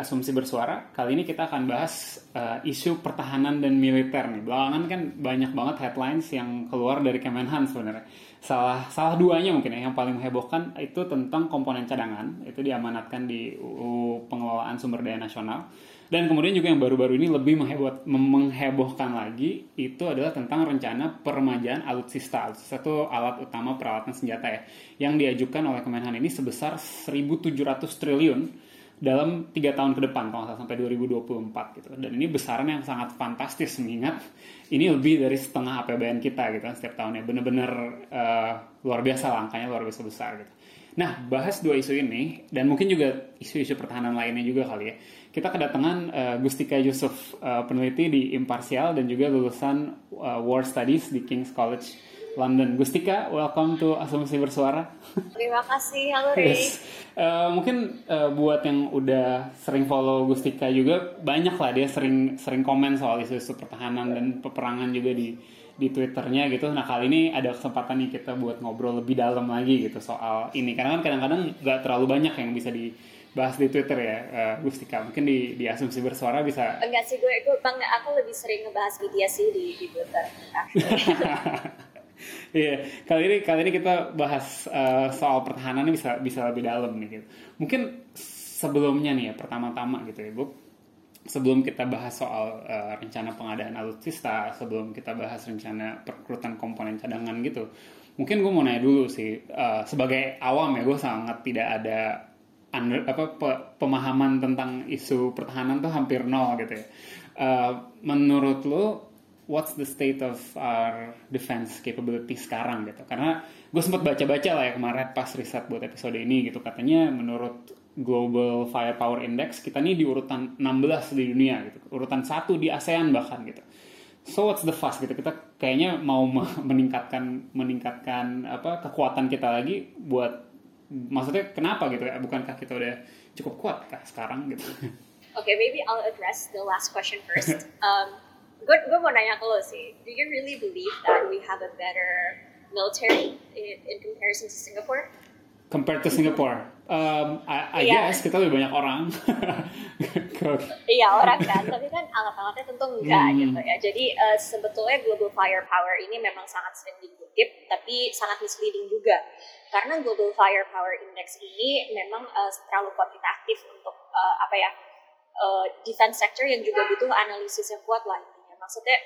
Asumsi Bersuara. Kali ini kita akan bahas uh, isu pertahanan dan militer nih. Belakangan kan banyak banget headlines yang keluar dari Kemenhan sebenarnya. Salah salah duanya mungkin ya yang paling menghebohkan itu tentang komponen cadangan. Itu diamanatkan di UU Pengelolaan Sumber Daya Nasional. Dan kemudian juga yang baru-baru ini lebih mengheboh, menghebohkan lagi itu adalah tentang rencana peremajaan alutsista. Alutsista itu alat utama peralatan senjata ya yang diajukan oleh Kemenhan ini sebesar 1.700 triliun dalam tiga tahun ke depan kalau sampai 2024 gitu. Dan ini besaran yang sangat fantastis mengingat ini lebih dari setengah APBN kita gitu kan setiap tahunnya. Bener-bener uh, luar biasa lah angkanya luar biasa besar gitu. Nah bahas dua isu ini dan mungkin juga isu-isu pertahanan lainnya juga kali ya. Kita kedatangan uh, Gustika Yusuf uh, peneliti di Imparsial dan juga lulusan uh, War Studies di King's College London. Gustika, welcome to Asumsi Bersuara. Terima kasih, halo Ray. Yes. Uh, mungkin uh, buat yang udah sering follow Gustika juga banyak lah dia sering sering komen soal isu-isu pertahanan dan peperangan juga di di twitternya gitu. Nah kali ini ada kesempatan nih kita buat ngobrol lebih dalam lagi gitu soal ini karena kan kadang-kadang nggak terlalu banyak yang bisa dibahas di Twitter ya, uh, Gustika. Mungkin di, di asumsi bersuara bisa. Enggak sih gue, gue bang, aku lebih sering ngebahas media sih di, di Twitter. Iya, kali ini kali ini kita bahas uh, soal pertahanan bisa bisa lebih dalam nih gitu. Mungkin sebelumnya nih ya pertama-tama gitu ya, Bu. Sebelum kita bahas soal uh, rencana pengadaan alutsista, sebelum kita bahas rencana perekrutan komponen cadangan gitu, mungkin gue mau nanya dulu sih uh, sebagai awam ya gue sangat tidak ada under, apa pe, pemahaman tentang isu pertahanan tuh hampir nol gitu ya. Uh, menurut lo what's the state of our defense capability sekarang gitu. Karena gue sempat baca-baca lah ya kemarin pas riset buat episode ini gitu. Katanya menurut Global Firepower Index kita nih di urutan 16 di dunia gitu. Urutan satu di ASEAN bahkan gitu. So what's the fuss gitu? Kita kayaknya mau meningkatkan meningkatkan apa kekuatan kita lagi buat maksudnya kenapa gitu ya? Bukankah kita udah cukup kuat kah sekarang gitu? Okay, maybe I'll address the last question first. Um, gue gue mau nanya ke lo sih do you really believe that we have a better military in, in comparison to Singapore? Compared to Singapore? Um, I, I yeah. guess kita lebih banyak orang. Iya orang kan tapi kan alat-alatnya tentu enggak hmm. gitu ya. Jadi uh, sebetulnya global firepower ini memang sangat sering dikutip tapi sangat misleading juga. Karena global firepower index ini memang uh, terlalu kuantitatif untuk uh, apa ya uh, defense sector yang juga butuh analisis yang kuat lah maksudnya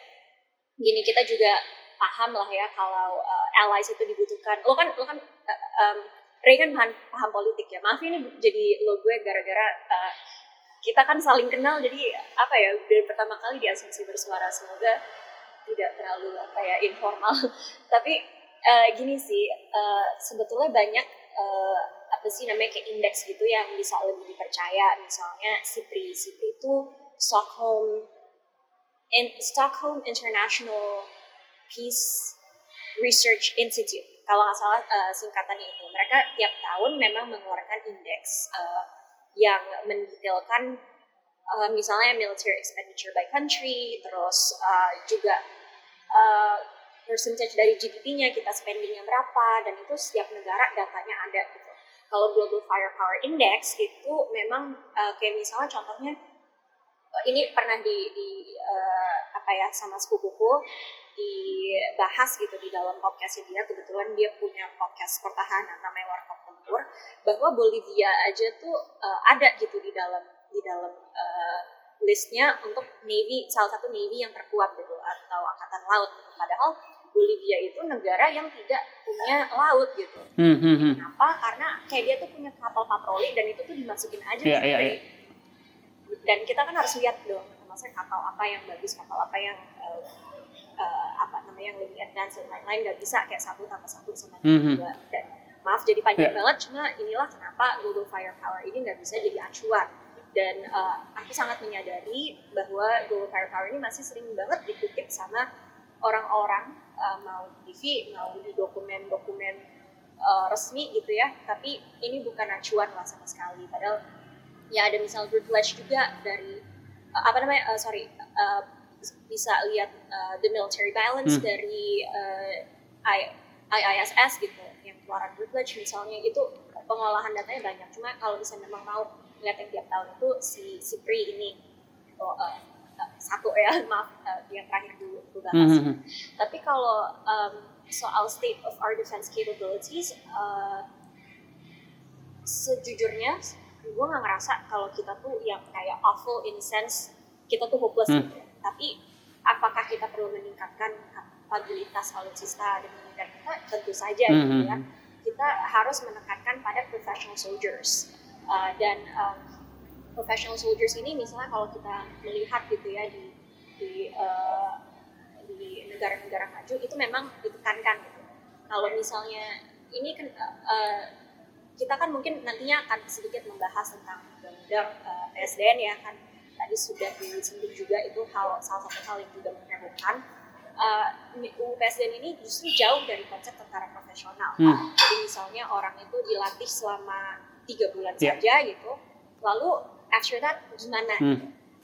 gini kita juga paham lah ya kalau uh, allies itu dibutuhkan. Lo kan lo kan uh, um, Ray kan paham, paham politik ya. Maaf ini jadi lo gue gara-gara uh, kita kan saling kenal jadi apa ya dari pertama kali di asumsi bersuara. Semoga tidak terlalu apa ya informal. Tapi uh, gini sih uh, sebetulnya banyak uh, apa sih namanya kayak indeks gitu yang bisa lebih dipercaya. Misalnya SIPRI SIPRI itu Stockholm in Stockholm International Peace Research Institute. Kalau nggak salah uh, singkatannya itu, mereka tiap tahun memang mengeluarkan indeks uh, yang mendetailkan uh, misalnya military expenditure by country, terus uh, juga uh, percentage dari GDP-nya kita spendingnya berapa, dan itu setiap negara datanya ada gitu. Kalau Global Firepower Index itu memang uh, kayak misalnya contohnya ini pernah di, di uh, apa ya sama sepupuku dibahas gitu di dalam podcastnya dia kebetulan dia punya podcast pertahanan namanya Warkop Tempur bahwa Bolivia aja tuh uh, ada gitu di dalam di dalam uh, listnya untuk navy salah satu navy yang terkuat gitu atau angkatan laut gitu. padahal Bolivia itu negara yang tidak punya laut gitu. Hmm, hmm, hmm. Kenapa? Karena kayak dia tuh punya kapal patroli dan itu tuh dimasukin aja yeah, yeah, yeah dan kita kan harus lihat dong maksudnya kapal apa yang bagus kapal apa yang uh, uh, apa namanya yang lebih advance dan lain-lain nggak bisa kayak satu tambah satu sama mm -hmm. dua dan maaf jadi panjang yeah. banget cuma inilah kenapa global firepower ini nggak bisa jadi acuan dan uh, aku sangat menyadari bahwa global firepower ini masih sering banget dikutip sama orang-orang uh, mau di TV mau di dokumen-dokumen uh, resmi gitu ya tapi ini bukan acuan lah sama sekali padahal ya ada misal privilege juga dari uh, apa namanya uh, sorry uh, bisa lihat uh, the military balance hmm. dari uh, I, IISS gitu yang keluaran privilege misalnya itu pengolahan datanya banyak cuma kalau bisa memang mau lihat yang tiap tahun itu si si PRI ini oh, uh, satu ya maaf uh, yang terakhir dulu aku bahas mm -hmm. tapi kalau um, soal state of our defense capabilities uh, sejujurnya gue nggak ngerasa kalau kita tuh yang kayak awful in sense kita tuh hopeless hmm. gitu tapi apakah kita perlu meningkatkan kapabilitas alutsista dan militer kita tentu saja hmm. gitu ya kita harus menekankan pada professional soldiers uh, dan um, professional soldiers ini misalnya kalau kita melihat gitu ya di di uh, di negara-negara maju itu memang ditekankan gitu. Kalau misalnya ini kan uh, kita kan mungkin nantinya akan sedikit membahas tentang undang-undang uh, PSDN ya kan tadi sudah disinggung juga itu hal salah satu hal yang juga menghebohkan uh, UU PSDN ini justru jauh dari konsep tentara profesional. Hmm. Jadi misalnya orang itu dilatih selama tiga bulan yeah. saja gitu lalu after that gimana hmm.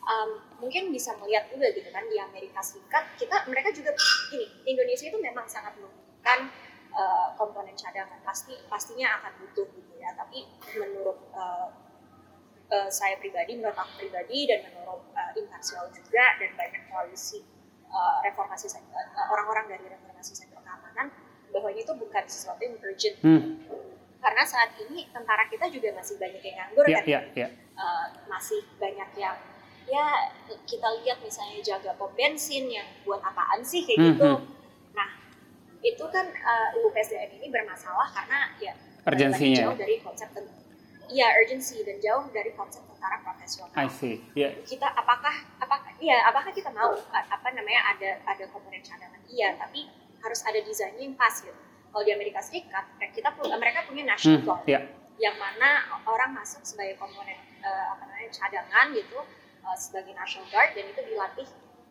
um, mungkin bisa melihat juga gitu kan di Amerika Serikat kita mereka juga ini Indonesia itu memang sangat membutuhkan uh, komponen cadangan pasti pastinya akan butuh gitu ya tapi menurut uh, uh, saya pribadi menurut aku pribadi dan menurut uh, Imparsial juga dan banyak koalisi uh, reformasi orang-orang uh, dari reformasi sektor keamanan bahwa ini tuh bukan sesuatu yang urgent hmm karena saat ini tentara kita juga masih banyak yang nganggur yeah, kan yeah, yeah. Uh, masih banyak yang ya kita lihat misalnya jaga pom bensin yang buat apaan sih kayak mm -hmm. gitu nah itu kan uh, UU PSDN ini bermasalah karena ya urgensinya jauh dari konsep Iya urgency dan jauh dari konsep tentara profesional. I see. Yeah. Kita apakah apakah ya apakah kita mau apa namanya ada ada komponen cadangan? Iya, tapi harus ada desainnya yang pas gitu kalau di Amerika Serikat kita mereka punya national hmm, guard yeah. yang mana orang masuk sebagai komponen uh, apa namanya cadangan gitu uh, sebagai national guard dan itu dilatih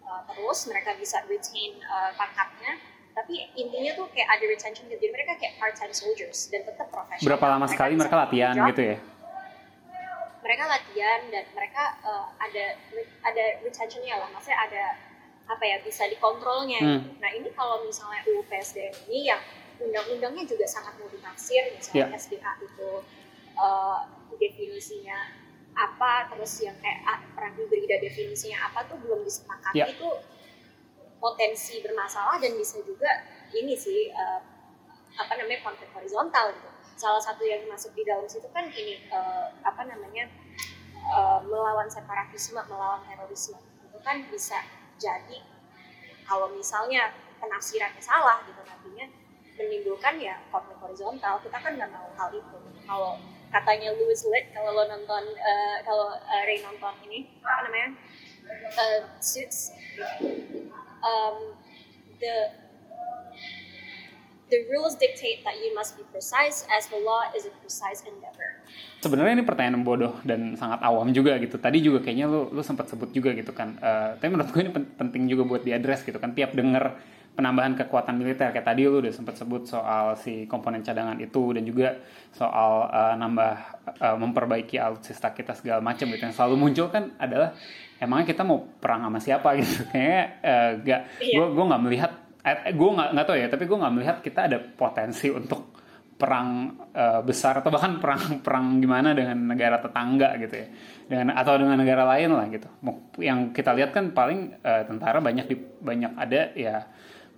uh, terus mereka bisa retain uh, pangkatnya tapi intinya tuh kayak ada retention gitu jadi mereka kayak part time soldiers dan tetap profesional berapa lama mereka sekali mereka latihan job. gitu ya mereka latihan dan mereka uh, ada ada retentionnya lah maksudnya ada apa ya bisa dikontrolnya hmm. gitu. nah ini kalau misalnya UU PSDM ini yang undang-undangnya juga sangat multitafsir misalnya yeah. SDA itu uh, definisinya apa terus yang kayak ah, perang hibrida definisinya apa tuh belum disepakati yeah. itu potensi bermasalah dan bisa juga ini sih uh, apa namanya konflik horizontal gitu. Salah satu yang masuk di dalam situ kan ini uh, apa namanya uh, melawan separatisme melawan terorisme. Itu kan bisa jadi kalau misalnya penafsirannya salah gitu nantinya menimbulkan ya konflik horizontal. Kita kan nggak mau hal itu. Kalau katanya Louis Litt kalau lo nonton uh, kalau uh, Ray nonton ini apa namanya uh, Suits um, the the rules dictate that you must be precise as the law is a precise endeavor. Sebenarnya ini pertanyaan bodoh dan sangat awam juga gitu. Tadi juga kayaknya lu lu sempat sebut juga gitu kan. Uh, tapi menurut gue ini penting juga buat diadres gitu kan. Tiap denger penambahan kekuatan militer kayak tadi lu udah sempat sebut soal si komponen cadangan itu dan juga soal uh, nambah uh, memperbaiki alutsista kita segala macam gitu yang selalu muncul kan adalah emangnya kita mau perang sama siapa? Gitu. Kayaknya uh, gak gue gue nggak melihat eh, gue nggak nggak tahu ya tapi gue nggak melihat kita ada potensi untuk perang uh, besar atau bahkan perang perang gimana dengan negara tetangga gitu ya. Dengan atau dengan negara lain lah gitu. Yang kita lihat kan paling uh, tentara banyak di banyak ada ya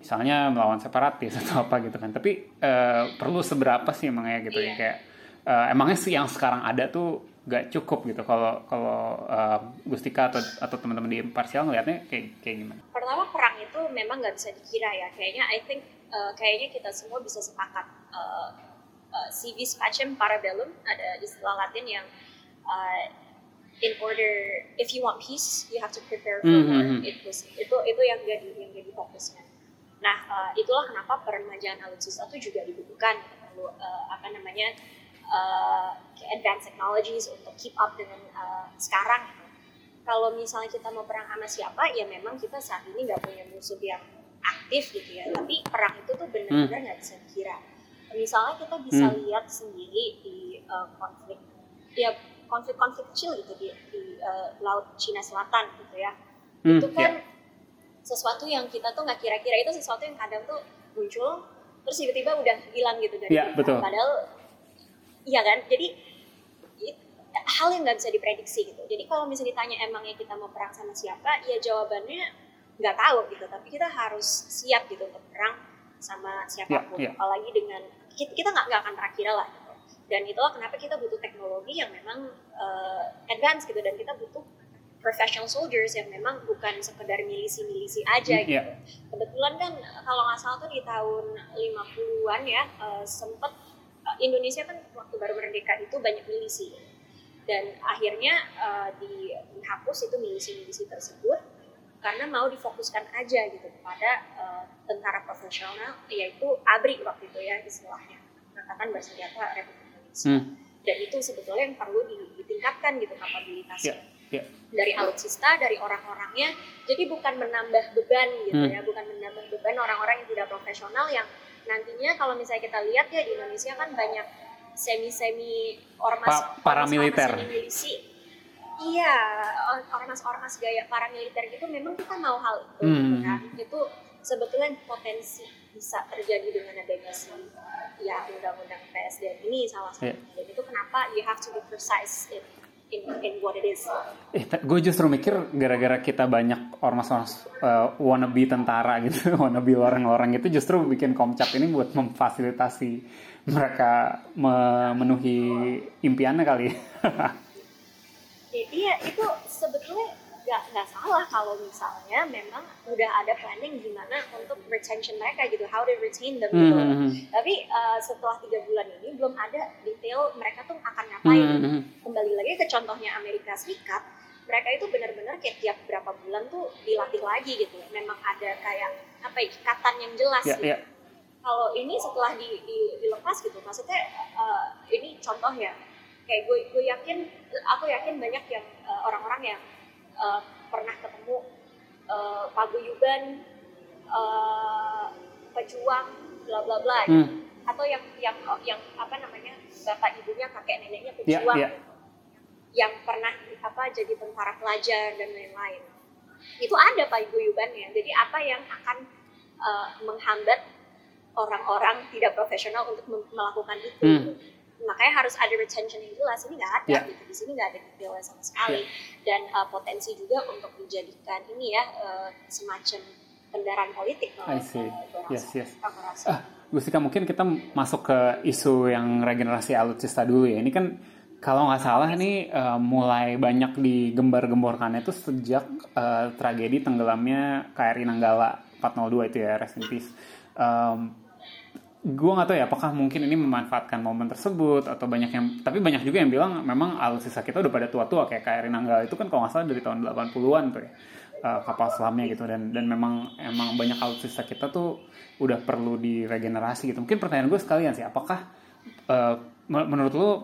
misalnya melawan separatis atau apa gitu kan. Tapi uh, perlu seberapa sih emangnya gitu yeah. ya? Iya. kayak uh, emangnya sih yang sekarang ada tuh gak cukup gitu kalau kalau uh, Gustika atau atau teman-teman di imparsial ngelihatnya kayak kayak gimana? Pertama perang itu memang nggak bisa dikira ya kayaknya I think uh, kayaknya kita semua bisa sepakat uh, uh, civis pacem parabellum ada istilah Latin yang uh, in order if you want peace you have to prepare for mm -hmm. war hmm, itu itu itu yang jadi yang jadi fokusnya Nah, uh, itulah kenapa peremajaan alutsista itu juga dibutuhkan. Perlu uh, apa namanya uh, advanced technologies untuk keep up dengan uh, sekarang gitu. Kalau misalnya kita mau perang sama siapa, ya memang kita saat ini nggak punya musuh yang aktif gitu ya. Tapi perang itu tuh benar-benar hmm. nggak hmm. bisa dikira. Misalnya kita bisa hmm. lihat sendiri di uh, konflik, ya konflik-konflik kecil gitu di, di uh, laut Cina Selatan gitu ya. Hmm, itu kan yeah. sesuatu yang kita tuh nggak kira-kira itu sesuatu yang kadang tuh muncul terus tiba-tiba udah hilang gitu dari yeah, betul. Padahal iya kan jadi hal yang nggak bisa diprediksi gitu jadi kalau misalnya ditanya emangnya kita mau perang sama siapa ya jawabannya nggak tahu gitu tapi kita harus siap gitu untuk perang sama siapa pun yeah, yeah. apalagi dengan kita nggak nggak akan terakhir lah gitu dan itulah kenapa kita butuh teknologi yang memang uh, advance gitu dan kita butuh professional soldiers yang memang bukan sekedar milisi-milisi aja mm, gitu. Yeah. Kebetulan kan kalau nggak salah tuh di tahun 50-an ya uh, sempet Indonesia kan baru merdeka itu banyak milisi dan akhirnya uh, di, dihapus itu milisi-milisi tersebut karena mau difokuskan aja gitu kepada uh, tentara profesional yaitu ABRI waktu itu ya istilahnya Angkatan Bersenjata Republik Indonesia hmm. dan itu sebetulnya yang perlu ditingkatkan gitu kapabilitasnya yeah, yeah. dari alutsista dari orang-orangnya jadi bukan menambah beban gitu hmm. ya bukan menambah beban orang-orang yang tidak profesional yang nantinya kalau misalnya kita lihat ya di Indonesia kan banyak semi-semi ormas pa paramiliter. Iya, ormas-ormas gaya paramiliter gitu memang kita mau hal itu hmm. gitu kan. Itu sebetulnya potensi bisa terjadi dengan adanya si ya undang-undang PSDM ini salah satunya. Yeah. Dan itu kenapa you have to be precise in in, in what it is. Eh, gue justru mikir gara-gara kita banyak ormas-ormas uh, wannabe tentara gitu, wannabe orang-orang itu justru bikin Komcap ini buat memfasilitasi mereka memenuhi impiannya kali. Iya, itu sebetulnya nggak nggak salah kalau misalnya memang udah ada planning gimana untuk retention mereka gitu how to retain them gitu mm -hmm. tapi uh, setelah tiga bulan ini belum ada detail mereka tuh akan ngapain mm -hmm. kembali lagi ke contohnya Amerika Serikat mereka itu benar-benar kayak tiap berapa bulan tuh dilatih lagi gitu memang ada kayak apa ya ikatan yang jelas yeah, gitu. yeah. Kalau ini setelah di, di, dilepas gitu maksudnya uh, ini contoh ya. Kayak gue gue yakin aku yakin banyak yang uh, orang-orang yang uh, pernah ketemu uh, paguyuban uh, pejuang bla bla bla hmm. atau yang yang yang apa namanya bapak ibunya kakek neneknya ya, pejuang yeah, yeah. yang pernah apa jadi tentara pelajar dan lain-lain. Itu ada paguyubannya jadi apa yang akan uh, menghambat orang-orang tidak profesional untuk melakukan itu. Hmm. Makanya harus ada retention yang jelas ini nggak ada yeah. gitu. Di sini nggak ada detailnya sama sekali. Yeah. dan uh, potensi juga untuk dijadikan ini ya uh, semacam kendaraan politik I see. Uh, yes yes. Ah, Gustika mungkin kita masuk ke isu yang regenerasi alutsista dulu ya. Ini kan kalau nggak salah nih uh, mulai banyak digembar-gemborkan itu sejak uh, tragedi tenggelamnya KRI Nanggala 402 itu ya rest in peace. Um, gue gak tahu ya apakah mungkin ini memanfaatkan momen tersebut atau banyak yang tapi banyak juga yang bilang memang alutsista kita udah pada tua-tua kayak KRI Nanggala itu kan kalau nggak salah dari tahun 80-an tuh ya uh, kapal selamnya gitu. Dan dan memang emang banyak alutsista kita tuh udah perlu diregenerasi gitu. Mungkin pertanyaan gue sekalian sih apakah uh, menurut lo uh,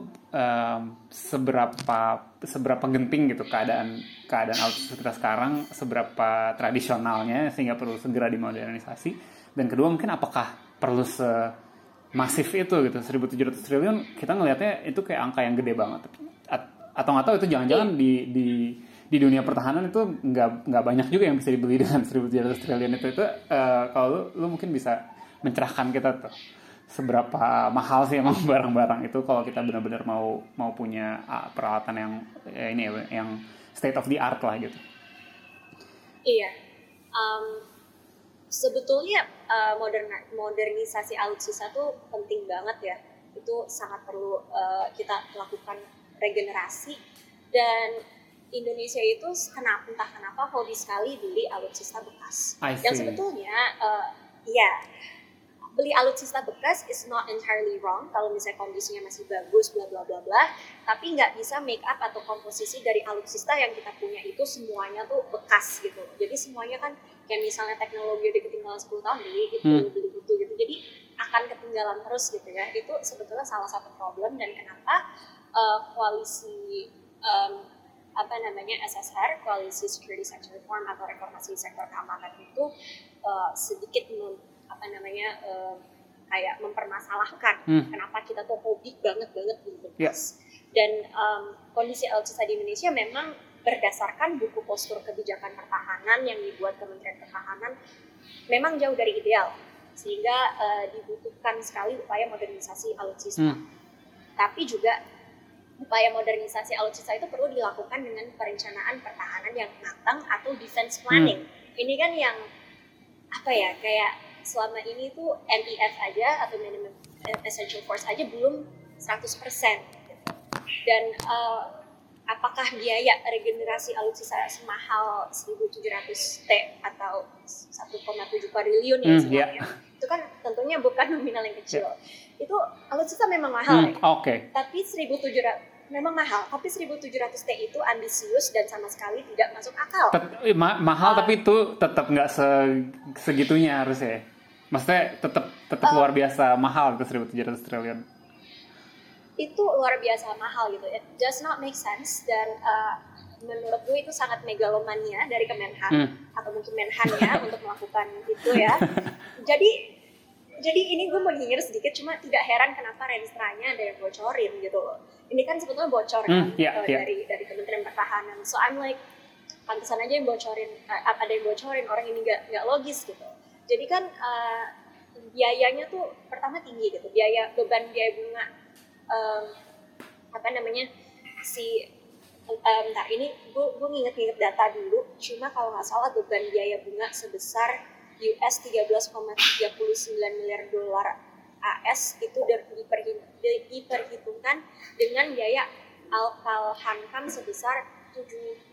seberapa seberapa genting gitu keadaan keadaan alutsista kita sekarang seberapa tradisionalnya sehingga perlu segera dimodernisasi? Dan kedua mungkin apakah perlu se masif itu gitu 1700 triliun kita ngelihatnya itu kayak angka yang gede banget atau nggak tahu itu jangan-jangan di di di dunia pertahanan itu nggak nggak banyak juga yang bisa dibeli dengan 1700 triliun itu itu uh, kalau lu, lu mungkin bisa mencerahkan kita tuh seberapa mahal sih emang barang-barang itu kalau kita benar-benar mau mau punya uh, peralatan yang ya ini ya, yang state of the art lah gitu. Iya. Um, sebetulnya uh, modern modernisasi alutsista itu penting banget ya. Itu sangat perlu uh, kita lakukan regenerasi. Dan Indonesia itu kenapa entah kenapa hobi sekali beli alutsista bekas. Yang sebetulnya uh, ya beli alutsista bekas is not entirely wrong kalau misalnya kondisinya masih bagus bla bla bla bla. Tapi nggak bisa make up atau komposisi dari alutsista yang kita punya itu semuanya tuh bekas gitu. Jadi semuanya kan kayak misalnya teknologi udah ketinggalan 10 tahun beli gitu hmm. beli gitu gitu jadi akan ketinggalan terus gitu ya itu sebetulnya salah satu problem dan kenapa uh, koalisi um, apa namanya SSR koalisi security sector reform atau reformasi sektor keamanan itu uh, sedikit mem, apa namanya uh, kayak mempermasalahkan hmm. kenapa kita tuh hobi banget banget gitu yes. dan um, kondisi alutsista di Indonesia memang berdasarkan buku postur kebijakan pertahanan yang dibuat Kementerian Pertahanan memang jauh dari ideal sehingga uh, dibutuhkan sekali upaya modernisasi alutsista. Hmm. Tapi juga upaya modernisasi alutsista itu perlu dilakukan dengan perencanaan pertahanan yang matang atau defense planning. Hmm. Ini kan yang apa ya kayak selama ini tuh MIF aja atau minimum essential force aja belum 100%. Dan uh, apakah biaya regenerasi alutsista semahal 1.700 T atau 1,7 triliun ya hmm, yeah. itu kan tentunya bukan nominal yang kecil. Yeah. Itu alutsista memang mahal hmm, ya. Oke. Okay. Tapi 1.700 memang mahal, tapi 1.700 T itu ambisius dan sama sekali tidak masuk akal. Tet ma mahal uh, tapi itu tetap nggak se segitunya harusnya. Maksudnya tetap tetap uh, luar biasa mahal ke 1.700 triliun itu luar biasa mahal gitu. It does not make sense dan uh, menurut gue itu sangat megalomania dari Kemenhan hmm. atau mungkin Menhan ya untuk melakukan itu ya. Jadi jadi ini gue menyinyir sedikit cuma tidak heran kenapa renstranya ada yang bocorin gitu loh. Ini kan sebetulnya bocor kan hmm, yeah, uh, yeah. dari dari Kementerian Pertahanan. So I'm like pantesan aja yang bocorin uh, ada yang bocorin orang ini nggak nggak logis gitu. Jadi kan uh, biayanya tuh pertama tinggi gitu. Biaya beban biaya bunga um, apa namanya si um, ntar ini gue gue nginget-nginget data dulu. Cuma kalau nggak salah beban biaya bunga sebesar US 13,39 miliar dolar. AS itu diperhitungkan dengan biaya alkal hankam sebesar 79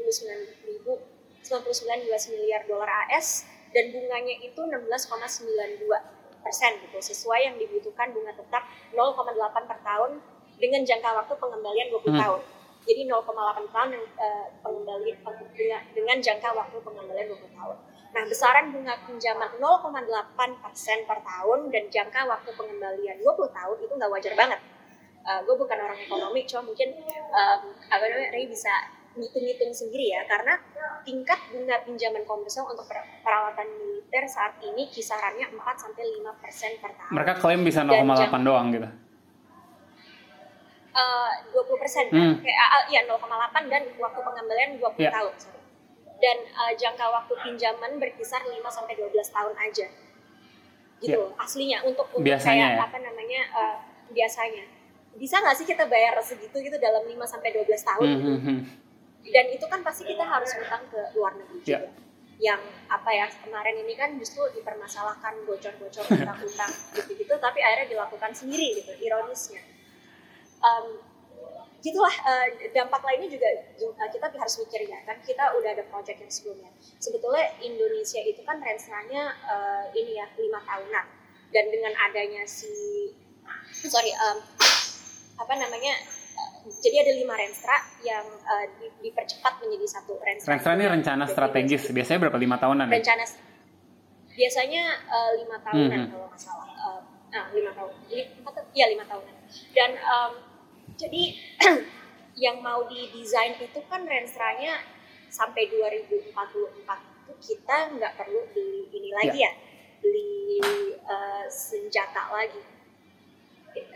ribu 99 US miliar dolar AS dan bunganya itu 16,92 persen gitu sesuai yang dibutuhkan bunga tetap 0,8 per tahun dengan jangka waktu pengembalian 20 hmm. tahun. Jadi 0,8 tahun uh, pengembalian dengan, dengan jangka waktu pengembalian 20 tahun. Nah, besaran bunga pinjaman 0,8 persen per tahun dan jangka waktu pengembalian 20 tahun itu nggak wajar banget. Uh, gue bukan orang ekonomi, cuma mungkin um, apa namanya, Ray bisa ngitung-ngitung sendiri ya karena tingkat bunga pinjaman komersial untuk peralatan militer saat ini kisarannya 4 sampai 5 persen per tahun. Mereka klaim bisa 0,8 doang gitu. Uh, 20 persen hmm. uh, ya 0,8 dan waktu pengembalian 20 yeah. tahun sorry. dan uh, jangka waktu pinjaman berkisar 5 sampai 12 tahun aja gitu yeah. aslinya untuk untuk biasanya kayak ya? apa namanya uh, biasanya bisa nggak sih kita bayar segitu gitu dalam 5 sampai 12 tahun mm -hmm. gitu? Dan itu kan pasti kita harus utang ke luar negeri yeah. juga yang apa ya kemarin ini kan justru dipermasalahkan bocor-bocor utang-utang gitu-gitu tapi akhirnya dilakukan sendiri gitu ironisnya. Um, gitulah uh, dampak lainnya juga uh, kita harus mikir ya kan kita udah ada project yang sebelumnya. Sebetulnya Indonesia itu kan rensanya uh, ini ya lima tahunan. Dan dengan adanya si sorry um, apa namanya jadi ada lima renstra yang uh, di, dipercepat menjadi satu renstra. Renstra ini rencana strategis. Biasanya berapa lima tahunan? Ya? Rencana biasanya uh, lima tahunan hmm. kalau nggak salah. Uh, nah, lima tahun. Iya lima tahunan. Dan um, jadi yang mau didesain itu kan renstranya sampai 2044 itu kita nggak perlu beli ini lagi ya, ya beli uh, senjata lagi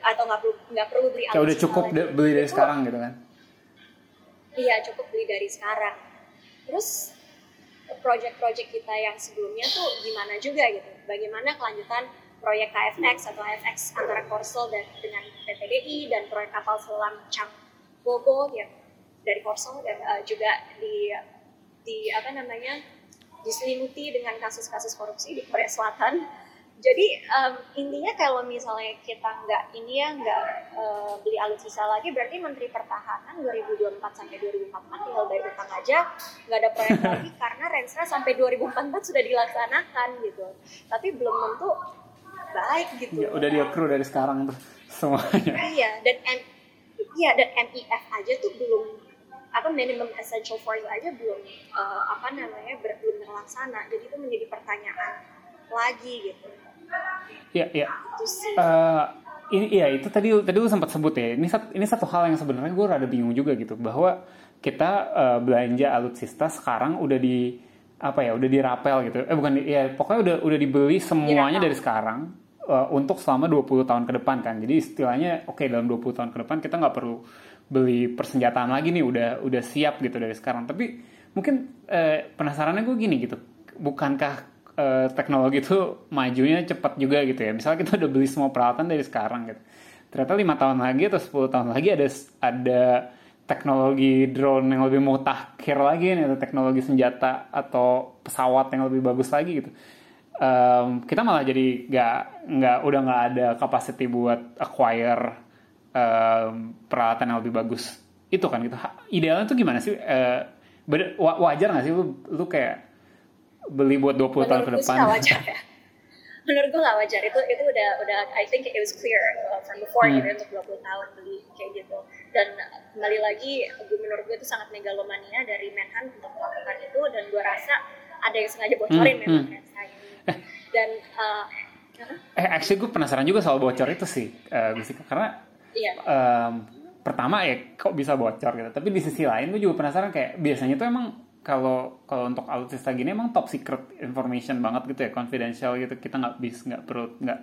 atau nggak perlu nggak perlu beli alat udah cukup lagi. beli dari itu, sekarang gitu kan? Iya cukup beli dari sekarang. Terus project-project kita yang sebelumnya tuh gimana juga gitu? Bagaimana kelanjutan proyek KFX atau AFX antara Korsel dan dengan PTDI dan proyek kapal selam Chang Bobo yang dari Korsel dan uh, juga di di apa namanya diselimuti dengan kasus-kasus korupsi di Korea Selatan jadi um, intinya kalau misalnya kita nggak ini ya nggak uh, beli alutsista lagi berarti Menteri Pertahanan 2024 sampai 2044 tinggal bayar utang aja nggak ada proyek lagi karena Renstra sampai 2044 sudah dilaksanakan gitu. Tapi belum tentu baik gitu. Ya, udah dia kru dari sekarang tuh semuanya. Iya dan M, iya dan MIF aja tuh belum apa minimum essential force aja belum uh, apa namanya belum terlaksana. Jadi itu menjadi pertanyaan lagi gitu Iya, iya. Uh, ini iya itu tadi tadi lu sempat sebut ya. Ini satu ini satu hal yang sebenarnya gue rada bingung juga gitu bahwa kita uh, belanja alutsista sekarang udah di apa ya udah dirapel gitu. Eh bukan ya pokoknya udah udah dibeli semuanya dari sekarang uh, untuk selama 20 tahun ke depan kan. Jadi istilahnya oke okay, dalam 20 tahun ke depan kita nggak perlu beli persenjataan lagi nih udah udah siap gitu dari sekarang. Tapi mungkin uh, penasarannya gue gini gitu. Bukankah uh, teknologi itu majunya cepat juga gitu ya. Misalnya kita udah beli semua peralatan dari sekarang gitu. Ternyata lima tahun lagi atau 10 tahun lagi ada ada teknologi drone yang lebih mutakhir lagi nih, atau teknologi senjata atau pesawat yang lebih bagus lagi gitu. Um, kita malah jadi nggak nggak udah nggak ada capacity buat acquire um, peralatan yang lebih bagus itu kan gitu idealnya tuh gimana sih uh, wajar nggak sih lu lu kayak beli buat 20 Menurut tahun ke depan. Menurut wajar ya. Menurut gue gak wajar itu itu udah udah I think it was clear uh, from before hmm. gitu untuk 20 tahun beli kayak gitu. Dan kembali lagi gue menurut gue itu sangat megalomania dari Menhan untuk melakukan itu dan gue rasa ada yang sengaja bocorin hmm. memang hmm. Dan uh, eh actually gue penasaran juga soal bocor itu sih, uh, karena iya. um, pertama ya kok bisa bocor gitu. Tapi di sisi lain gue juga penasaran kayak biasanya tuh emang kalau kalau untuk alutsista gini emang top secret information banget gitu ya confidential gitu kita nggak bisa nggak perlu nggak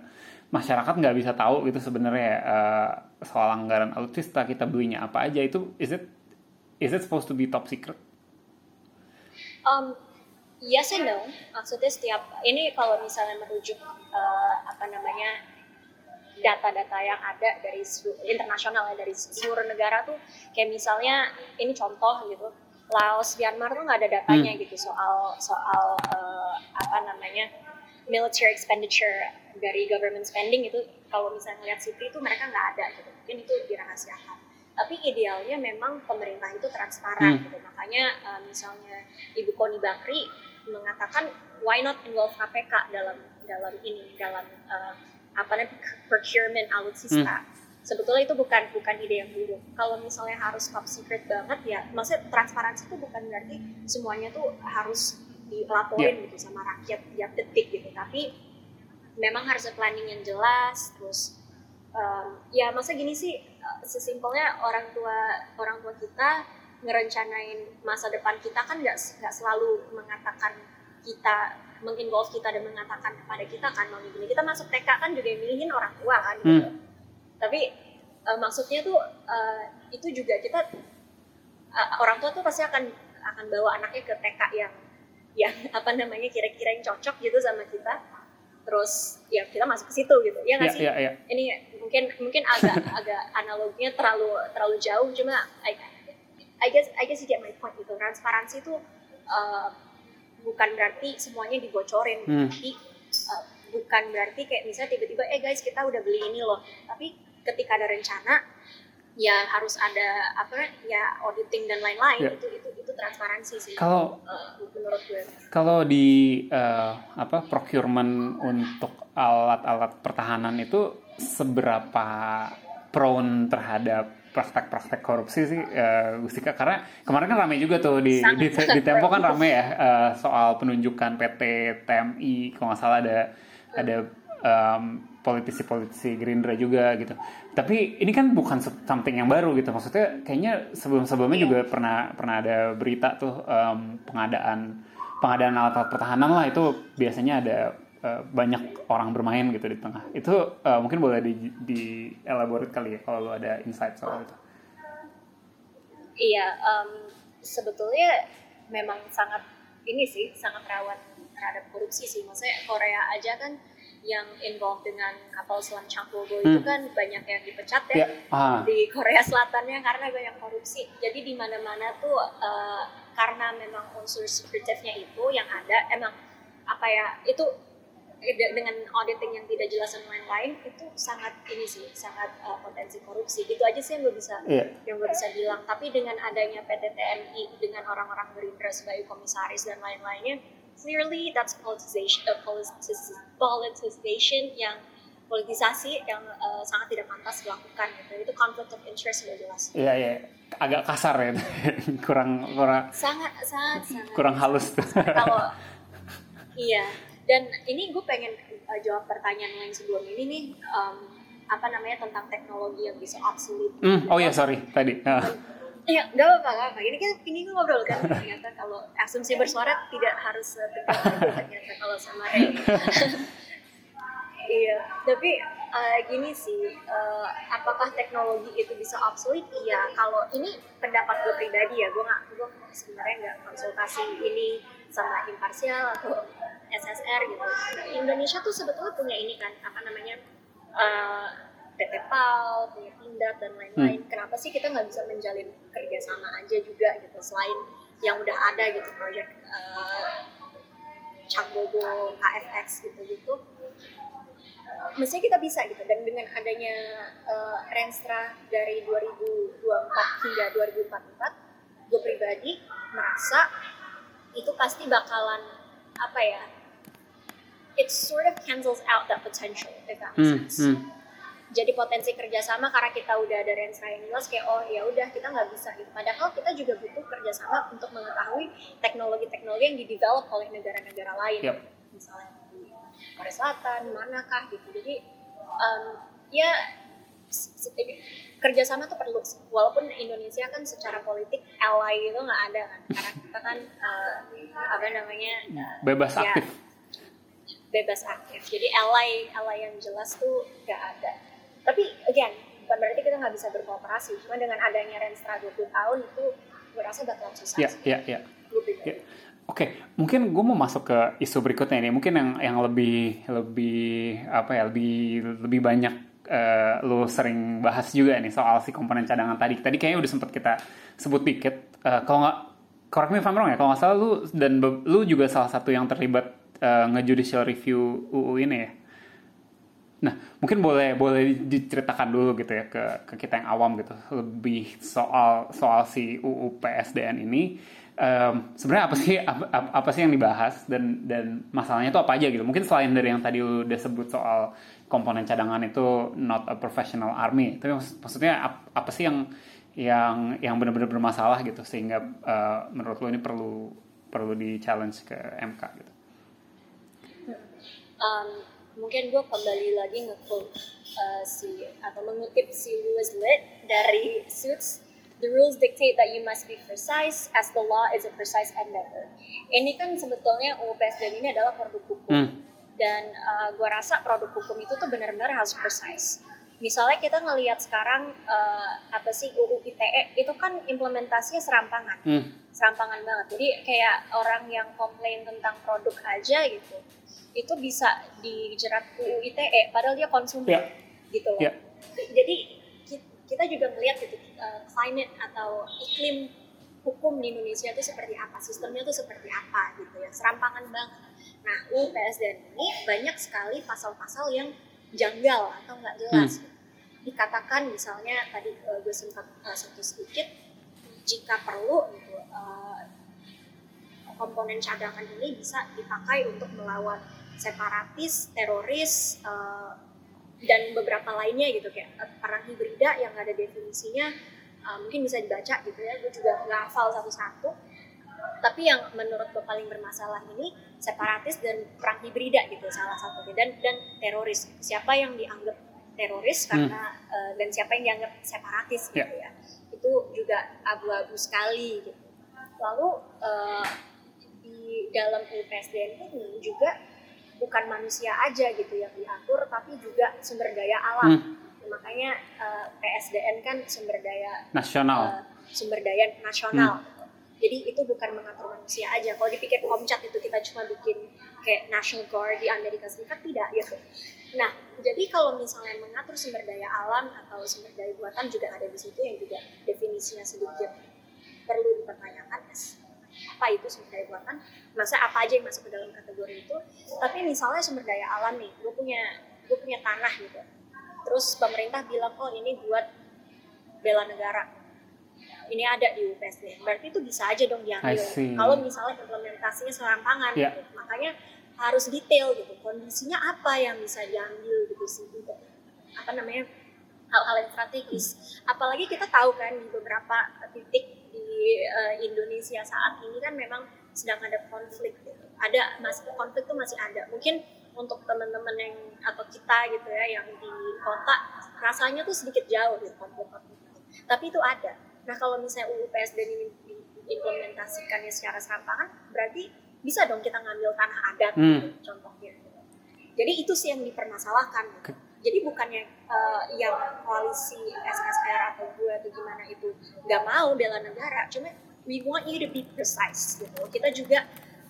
masyarakat nggak bisa tahu gitu sebenarnya uh, soal anggaran alutsista kita belinya apa aja itu is it is it supposed to be top secret? Um, yes and no. Maksudnya setiap ini kalau misalnya merujuk uh, apa namanya data-data yang ada dari internasional ya dari seluruh negara tuh kayak misalnya ini contoh gitu Laos, Myanmar tuh nggak ada datanya hmm. gitu soal soal uh, apa namanya military expenditure dari government spending itu. Kalau misalnya lihat CP itu mereka nggak ada gitu. Mungkin itu dirahasiakan tapi idealnya memang pemerintah itu transparan hmm. gitu. Makanya uh, misalnya Ibu Koni Bakri mengatakan why not involve KPK dalam dalam ini dalam uh, apa namanya procurement alutsista? Hmm sebetulnya itu bukan bukan ide yang buruk. Kalau misalnya harus top secret banget ya, maksudnya transparansi itu bukan berarti semuanya tuh harus dilaporin yeah. gitu sama rakyat tiap detik gitu. Tapi memang harus ada planning yang jelas, terus um, ya masa gini sih eh, sesimpelnya orang tua orang tua kita ngerencanain masa depan kita kan nggak nggak selalu mengatakan kita menginvolve kita dan mengatakan kepada kita kan mau gini kita masuk TK kan juga yang milihin orang tua kan gitu. Hmm tapi uh, maksudnya tuh uh, itu juga kita uh, orang tua tuh pasti akan akan bawa anaknya ke TK yang yang apa namanya kira-kira yang cocok gitu sama kita. Terus ya kita masuk ke situ gitu. Ya nggak yeah, sih? yeah, yeah. ini mungkin mungkin agak agak analoginya terlalu terlalu jauh. Cuma I, I guess I guess you get my point gitu. Transparansi itu uh, bukan berarti semuanya dibocorin. Hmm. tapi uh, bukan berarti kayak misalnya tiba-tiba eh guys kita udah beli ini loh. Tapi ketika ada rencana ya harus ada apa ya auditing dan lain-lain ya. itu itu itu transparansi sih kalau uh, menurut gue. kalau di uh, apa procurement untuk alat-alat pertahanan itu seberapa prone terhadap praktek-praktek korupsi sih uh, Gustika? Karena kemarin kan ramai juga tuh di di, di Tempo kan ramai ya uh, soal penunjukan PT TMI kalau nggak salah ada ada um, politisi-politisi Gerindra juga gitu. Tapi ini kan bukan something yang baru gitu. Maksudnya kayaknya sebelum-sebelumnya juga pernah pernah ada berita tuh um, pengadaan pengadaan alat-alat pertahanan lah itu biasanya ada uh, banyak orang bermain gitu di tengah. Itu uh, mungkin boleh di, di elaborate kali ya kalau ada insight soal itu. Iya, um, sebetulnya memang sangat ini sih sangat rawan terhadap korupsi sih. Maksudnya Korea aja kan yang involved dengan kapal selam Changpogo hmm. itu kan banyak yang dipecat ya, ya. Ah. di Korea Selatannya karena banyak korupsi. Jadi di mana-mana tuh uh, karena memang unsur secretive itu yang ada emang apa ya itu dengan auditing yang tidak jelas dan lain-lain itu sangat ini sih sangat uh, potensi korupsi itu aja sih yang gue bisa yeah. yang gue bisa bilang tapi dengan adanya PT TNI dengan orang-orang Gerindra sebagai komisaris dan lain-lainnya clearly that's politicization, uh, politicization yang politisasi yang uh, sangat tidak pantas dilakukan gitu. Itu conflict of interest sudah jelas. Iya iya, agak kasar ya, kurang kurang. Sangat sangat sangat. Kurang halus. Kalau iya, dan ini gue pengen uh, jawab pertanyaan lain sebelum ini nih um, apa namanya tentang teknologi yang bisa obsolete. Mm, oh ya sorry tadi. Uh. Iya, nggak apa-apa. Ini kan ini gue ngobrol kan ternyata kalau asumsi bersuara tidak harus ternyata kalau sama Ray. iya, tapi uh, gini sih, uh, apakah teknologi itu bisa obsolete? Iya, kalau ini pendapat gue pribadi ya, gue nggak, gue sebenarnya nggak konsultasi ini sama imparsial atau SSR gitu. Indonesia tuh sebetulnya punya ini kan, apa namanya? Uh, PT PAL, punya Pindad dan lain-lain. Hmm. Kenapa sih kita nggak bisa menjalin kerjasama aja juga gitu selain yang udah ada gitu proyek uh, Cangbobo, KFX gitu-gitu. Uh, mestinya kita bisa gitu dan dengan adanya uh, Renstra dari 2024 hingga 2044, gue pribadi merasa itu pasti bakalan apa ya? It sort of cancels out that potential, if that makes hmm, sense. Hmm jadi potensi kerjasama karena kita udah ada range yang jelas kayak oh ya udah kita nggak bisa gitu. Padahal kita juga butuh kerjasama untuk mengetahui teknologi-teknologi yang didevelop oleh negara-negara lain, yep. misalnya di Korea Selatan, manakah gitu. Jadi um, ya kerjasama tuh perlu walaupun Indonesia kan secara politik ally itu nggak ada kan karena kita kan uh, apa namanya uh, bebas ya, aktif bebas aktif jadi ally ally yang jelas tuh nggak ada tapi again bukan berarti kita nggak bisa berkooperasi cuma dengan adanya Renstra 20 tahun itu gue rasa bakalan susah ya ya ya, ya. Oke, okay. mungkin gue mau masuk ke isu berikutnya ini. Mungkin yang yang lebih lebih apa ya lebih lebih banyak uh, lo sering bahas juga nih soal si komponen cadangan tadi. Tadi kayaknya udah sempat kita sebut dikit. Uh, kalau nggak, correct me if I'm wrong ya. Kalau nggak salah lu dan lu juga salah satu yang terlibat uh, nge-judicial review UU ini ya. Nah, mungkin boleh boleh diceritakan dulu gitu ya ke ke kita yang awam gitu lebih soal soal si UU PSDN ini um, sebenarnya apa sih apa, apa sih yang dibahas dan dan masalahnya itu apa aja gitu. Mungkin selain dari yang tadi udah sebut soal komponen cadangan itu not a professional army, tapi maksudnya apa, sih yang yang yang benar-benar bermasalah gitu sehingga uh, menurut lo ini perlu perlu di challenge ke MK gitu. Um, mungkin gue kembali lagi nge-quote uh, si atau mengutip si Louis Litt dari Suits The rules dictate that you must be precise as the law is a precise endeavor. Ini kan sebetulnya UU PSDN ini adalah produk hukum. Hmm. Dan uh, gue rasa produk hukum itu tuh benar-benar harus precise. Misalnya kita ngelihat sekarang uh, apa sih UU ITE itu kan implementasinya serampangan, hmm. serampangan banget. Jadi kayak orang yang komplain tentang produk aja gitu, itu bisa dijerat UU ITE padahal dia konsumen yeah. gitu loh. Yeah. Jadi kita juga melihat gitu uh, climate atau iklim hukum di Indonesia itu seperti apa, sistemnya itu seperti apa gitu ya, serampangan banget. Nah, UU PSDN ini banyak sekali pasal-pasal yang janggal atau nggak jelas. Hmm. Dikatakan misalnya tadi uh, gue sempat uh, satu sedikit, jika perlu gitu, uh, komponen cadangan ini bisa dipakai untuk melawan separatis, teroris, uh, dan beberapa lainnya gitu kayak uh, perang hibrida yang ada definisinya uh, mungkin bisa dibaca gitu ya. Gue juga nggak hafal satu-satu. Tapi yang menurut gue paling bermasalah ini separatis dan perang hibrida gitu salah satunya dan dan teroris. Siapa yang dianggap teroris hmm. karena hmm. uh, dan siapa yang dianggap separatis gitu yeah. ya. Itu juga abu-abu sekali gitu. Lalu uh, di dalam UPSDN ini juga bukan manusia aja gitu yang diatur tapi juga sumber daya alam. Hmm. makanya uh, eh, PSDN kan sumber daya nasional. uh, sumber daya nasional. Hmm. jadi itu bukan mengatur manusia aja. Kalau dipikir komcat itu kita cuma bikin kayak National Guard di Amerika Serikat tidak gitu. Nah jadi kalau misalnya mengatur sumber daya alam atau sumber daya buatan juga ada di situ yang juga definisinya sedikit perlu dipertanyakan apa itu sumber daya buatan. Masa apa aja yang masuk ke dalam kategori itu. Tapi misalnya sumber daya alam nih gue punya gue punya tanah gitu. Terus pemerintah bilang oh ini buat bela negara. Ini ada di UPSD berarti itu bisa aja dong diambil. Kalau misalnya implementasinya serampangan yeah. gitu. makanya harus detail gitu. Kondisinya apa yang bisa diambil gitu sih untuk apa namanya hal-hal yang strategis. Apalagi kita tahu kan di beberapa titik di uh, Indonesia saat ini kan memang sedang ada konflik gitu. ada masih konflik tuh masih ada. Mungkin untuk teman-teman yang atau kita gitu ya yang di kota rasanya tuh sedikit jauh gitu konflik-konflik tapi itu ada. Nah kalau misalnya UU PSDN ini diimplementasikannya secara serampangan berarti bisa dong kita ngambil tanah adat hmm. gitu, contohnya. Jadi itu sih yang dipermasalahkan jadi bukannya uh, yang koalisi SSR atau gue atau gimana itu nggak mau bela negara cuma we want you to be precise gitu. Kita juga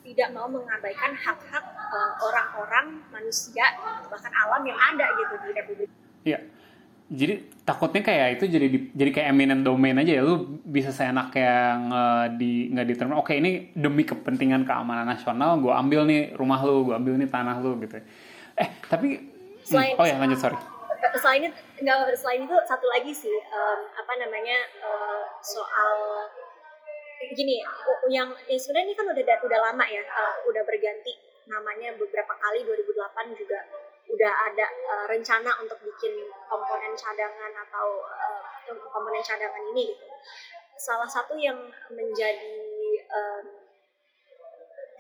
tidak mau mengabaikan hak-hak uh, orang-orang manusia bahkan alam yang ada gitu di Republik. Iya. Jadi takutnya kayak itu jadi di, jadi kayak eminent domain aja ya. Lu bisa seenak yang uh, di nggak diterima oke ini demi kepentingan keamanan nasional gue ambil nih rumah lu gue ambil nih tanah lu gitu eh tapi selain hmm, oh ya lanjut sorry selain itu nggak selain itu satu lagi sih um, apa namanya uh, soal gini yang ya sebenarnya ini kan udah udah lama ya uh, udah berganti namanya beberapa kali 2008 juga udah ada uh, rencana untuk bikin komponen cadangan atau uh, komponen cadangan ini gitu. Salah satu yang menjadi um,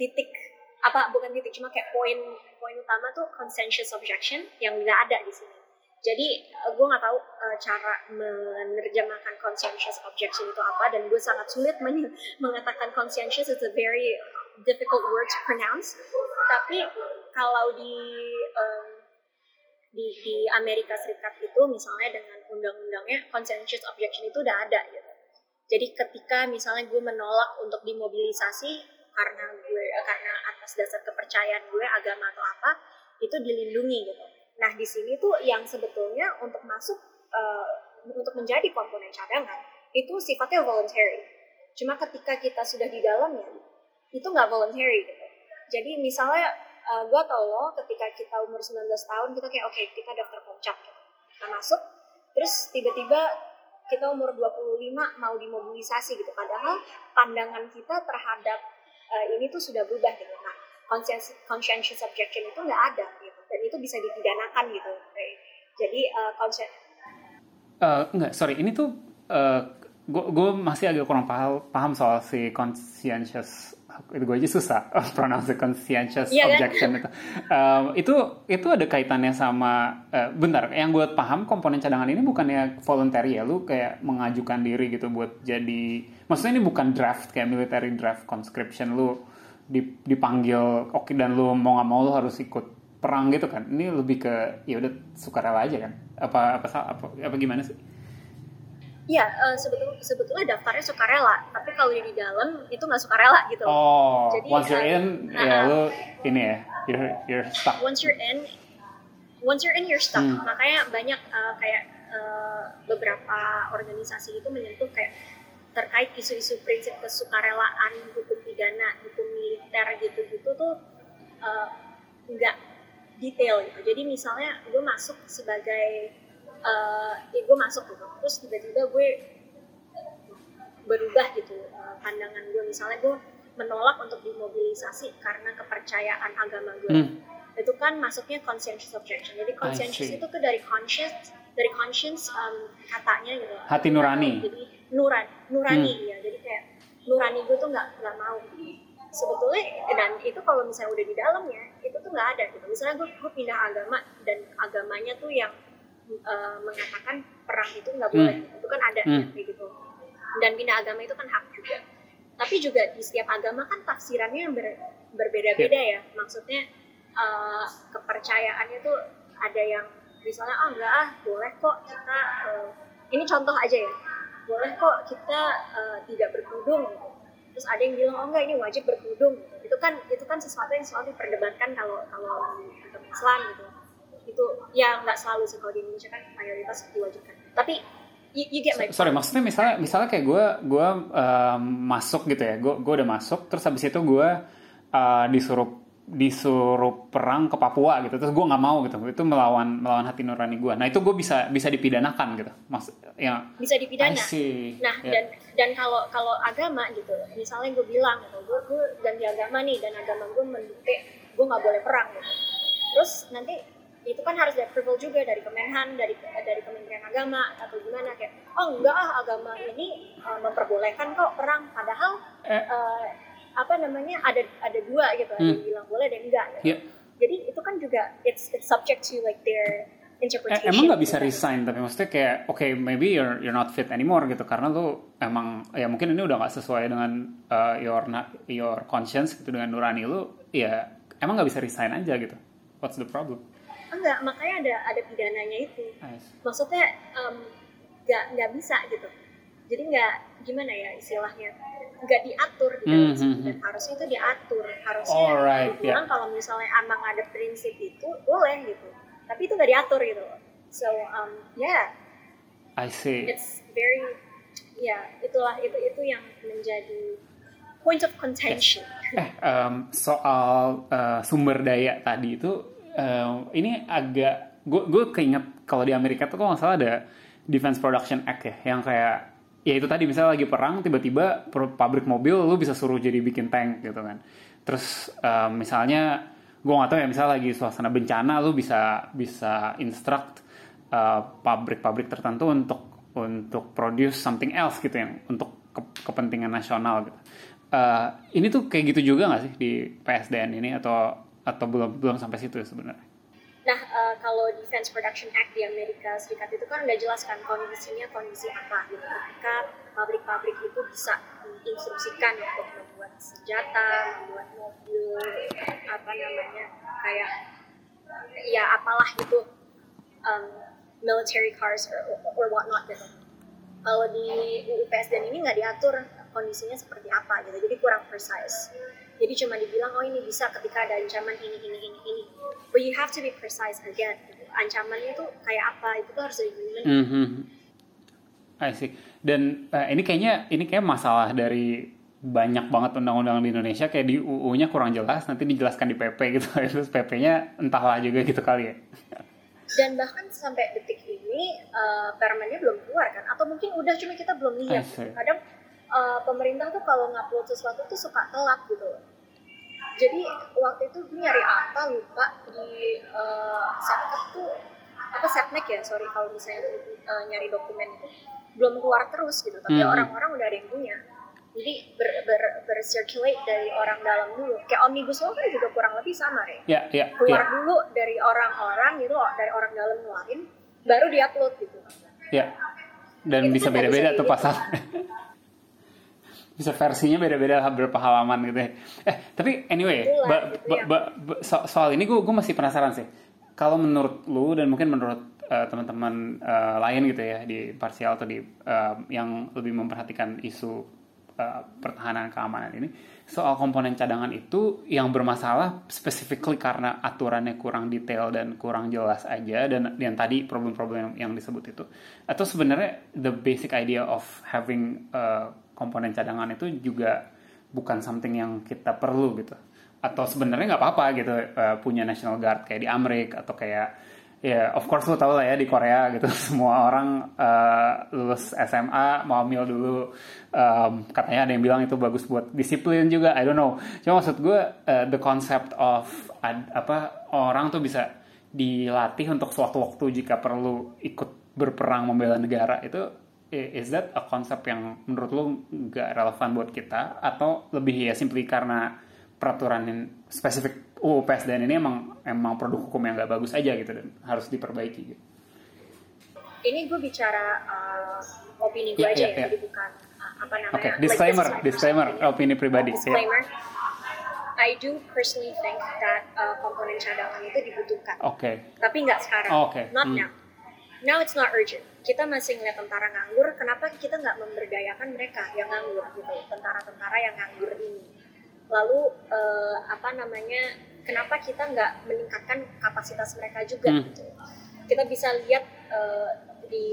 titik apa bukan titik cuma kayak poin poin utama tuh consensus objection yang nggak ada di sini. Jadi uh, gue nggak tahu uh, cara menerjemahkan consensus objection itu apa dan gue sangat sulit mengatakan consensus is a very difficult word to pronounce. Tapi kalau di um, di, di Amerika Serikat itu misalnya dengan undang-undangnya consensus objection itu udah ada gitu. Jadi ketika misalnya gue menolak untuk dimobilisasi karena gue karena atas dasar kepercayaan gue agama atau apa itu dilindungi gitu. Nah di sini tuh yang sebetulnya untuk masuk uh, untuk menjadi komponen cadangan itu sifatnya voluntary. Cuma ketika kita sudah di dalamnya itu nggak voluntary gitu. Jadi misalnya uh, eh, gue tau lo ketika kita umur 19 tahun kita kayak oke okay, kita daftar puncak gitu. kita masuk terus tiba-tiba kita umur 25 mau dimobilisasi gitu padahal pandangan kita terhadap uh, ini tuh sudah berubah gitu. Nah conscientious objection itu nggak ada gitu. Dan itu bisa dipidanakan gitu. Jadi uh, conscient uh, enggak sorry. Ini tuh uh, gue masih agak kurang paham paham soal si conscientious gue aja susah pronounce conscientious yeah, kan? objection kan? itu. Um, itu itu ada kaitannya sama uh, bentar yang gue paham komponen cadangan ini bukannya voluntary ya lu kayak mengajukan diri gitu buat jadi maksudnya ini bukan draft kayak military draft conscription lu dipanggil oke okay, dan lu mau nggak mau lu harus ikut perang gitu kan ini lebih ke ya udah sukarela aja kan apa apa apa, apa gimana sih Iya, uh, sebetulnya sebetulnya daftarnya sukarela, tapi kalau di dalam itu nggak sukarela gitu. Oh, Jadi, once you're in, uh, ya lu ini ya, you're you're stuck. Once you're in, once you're in you're stuck. Hmm. Makanya banyak uh, kayak uh, beberapa organisasi itu menyentuh kayak terkait isu-isu prinsip kesukarelaan hukum pidana, hukum militer gitu-gitu tuh nggak uh, detail gitu. Jadi misalnya gue masuk sebagai uh, ya gue masuk gitu. Terus tiba-tiba gue berubah gitu uh, pandangan gue. Misalnya gue menolak untuk dimobilisasi karena kepercayaan agama gue. Hmm. itu kan masuknya conscientious objection. Jadi conscientious itu tuh dari conscious dari conscience um, katanya gitu. Hati nurani. Jadi nuran nurani hmm. ya jadi kayak nurani gue tuh nggak nggak mau. Sebetulnya dan itu kalau misalnya udah di dalamnya itu tuh nggak ada gitu. Misalnya gue gue pindah agama dan agamanya tuh yang uh, mengatakan perang itu nggak boleh hmm. itu kan ada hmm. ya, kayak gitu dan pindah agama itu kan hak juga tapi juga di setiap agama kan tafsirannya yang ber, berbeda-beda yeah. ya maksudnya uh, kepercayaannya tuh ada yang misalnya ah oh, enggak ah boleh kok kita uh, ini contoh aja ya boleh kok kita uh, tidak berkerudung gitu. terus ada yang bilang oh enggak ini wajib berkerudung gitu. itu kan itu kan sesuatu yang selalu diperdebatkan kalau kalau di Islam gitu itu ya nggak selalu sih kalau di Indonesia kan mayoritas diwajibkan. Tapi you, you get my sorry maksudnya misalnya misalnya kayak gue gue uh, masuk gitu ya. Gue gue udah masuk terus habis itu gue uh, disuruh disuruh perang ke Papua gitu. Terus gue nggak mau gitu. Itu melawan melawan hati nurani gue nah itu gue bisa bisa dipidanakan gitu. Maksud ya bisa dipidana. Nah yeah. dan dan kalau kalau agama gitu misalnya gue bilang gitu gue gue ganti agama nih dan agama gue mendukung gue nggak boleh perang gitu. Terus nanti itu kan harus ada approval juga dari Kemenhan, dari dari Kementerian Agama atau gimana kayak oh enggak ah agama ini uh, memperbolehkan kok perang padahal eh. uh, apa namanya ada ada dua gitu ada yang Hmm. bilang boleh dan enggak gitu. Iya. jadi itu kan juga it's it's subject to like their Eh, interpretation emang nggak bisa gitu. resign tapi maksudnya kayak oke maybe you're you're not fit anymore gitu karena lu emang ya mungkin ini udah nggak sesuai dengan uh, your your conscience gitu dengan nurani lu ya emang nggak bisa resign aja gitu what's the problem enggak makanya ada ada pidananya itu. Nice. maksudnya em, nggak nggak bisa gitu. Jadi nggak gimana ya istilahnya nggak diatur di dalam Hmm, hmm, dan harusnya itu diatur. Harusnya Alright, dibilang kalau misalnya emang ada prinsip itu boleh gitu. Tapi itu nggak diatur gitu. So um, yeah. I see. It's very ya itulah itu itu yang menjadi point of contention. Eh em, soal eh, sumber daya tadi itu eh, ini agak gue gue keinget kalau di Amerika tuh kok nggak salah ada Defense Production Act ya yang kayak ya itu tadi misalnya lagi perang tiba-tiba pabrik mobil lu bisa suruh jadi bikin tank gitu kan terus em, misalnya gue nggak tahu ya misalnya lagi suasana bencana lu bisa bisa instruct eh, pabrik-pabrik tertentu untuk untuk produce something else gitu yang untuk ke- kepentingan nasional gitu. Eh, ini tuh kayak gitu juga nggak sih di PSDN ini atau atau belum belum sampai situ ya sebenarnya? Nah, eh, kalau Defense Production Act di Amerika Serikat itu kan udah jelas kan kondisinya kondisi apa gitu. Ketika pabrik-pabrik itu bisa diinstruksikan untuk membuat senjata, membuat mobil, apa namanya, kayak ya apalah gitu, um, military cars or, or whatnot gitu. Kalau di UU PSDN ini nggak diatur kondisinya seperti apa gitu, jadi kurang precise. Jadi cuma dibilang oh ini bisa ketika ada ancaman ini ini ini ini. But you have to be precise again. Ancamannya itu kayak apa itu tuh harus di Mhm. I see. Dan eh, ini kayaknya ini kayak masalah dari banyak banget undang-undang di Indonesia kayak di UU-nya kurang jelas nanti dijelaskan di PP gitu terus PP-nya entahlah juga gitu kali ya. Dan bahkan sampai detik ini uh, permennya belum keluar kan? Atau mungkin udah cuma kita belum lihat. Kadang uh, pemerintah tuh kalau ngupload sesuatu tuh suka telat gitu loh. Jadi waktu itu gue nyari apa lupa di uh, Setnek tuh apa Setnek ya sorry kalau misalnya uh, nyari dokumen itu belum keluar terus gitu tapi Hmm. orang-orang udah ada yang punya jadi ber, ber, bercirculate dari orang dalam dulu kayak omnibus law kan juga kurang lebih sama ya Ya, ya, keluar ya, dulu dari orang-orang gitu dari orang dalam ngeluarin baru diupload gitu ya. Dan Itu bisa beda-beda tuh pasal. bisa versinya beda-beda berapa halaman gitu ya. Eh, tapi anyway, Itulah, ba- ba- ya. ba- ba- so- soal ini gue masih penasaran sih. Kalau menurut lu dan mungkin menurut eh, teman-teman eh, lain gitu ya di parsial atau di eh, yang lebih memperhatikan isu eh, pertahanan keamanan ini, soal komponen cadangan itu yang bermasalah specifically karena aturannya kurang detail dan kurang jelas aja dan yang tadi problem-problem yang, yang disebut itu, atau sebenarnya the basic idea of having eh, komponen cadangan itu juga bukan something yang kita perlu gitu. Atau sebenarnya nggak apa-apa gitu eh, punya national guard kayak di Amerika atau kayak ya of course lo tau lah ya di Korea gitu. Semua orang eh, lulus SMA mau ambil dulu em, katanya ada yang bilang itu bagus buat disiplin juga I don't know. Cuma maksud gue eh, the concept of ad- apa orang tuh bisa dilatih untuk suatu waktu jika perlu ikut berperang membela negara itu is that a concept yang menurut lo nggak relevan buat kita atau lebih ya simply karena peraturan yang spesifik UU PSDN ini emang emang produk hukum yang nggak bagus aja gitu dan harus diperbaiki gitu. ini gue bicara uh, opini gue Ya, aja ya, ya, ya. jadi bukan uh, apa namanya Oke, like, disclaimer, my disclaimer, opinion. opini pribadi. ya. disclaimer I do personally think that uh, komponen cadangan itu dibutuhkan Oke, tapi nggak sekarang Oh, oke. not Hmm. now now it's not urgent. Kita masih ngeliat tentara nganggur kenapa kita nggak memberdayakan mereka yang nganggur gitu? Tentara-tentara yang nganggur ini. Lalu eh, apa namanya kenapa kita nggak meningkatkan kapasitas mereka juga Hmm. gitu? Kita bisa lihat eh, di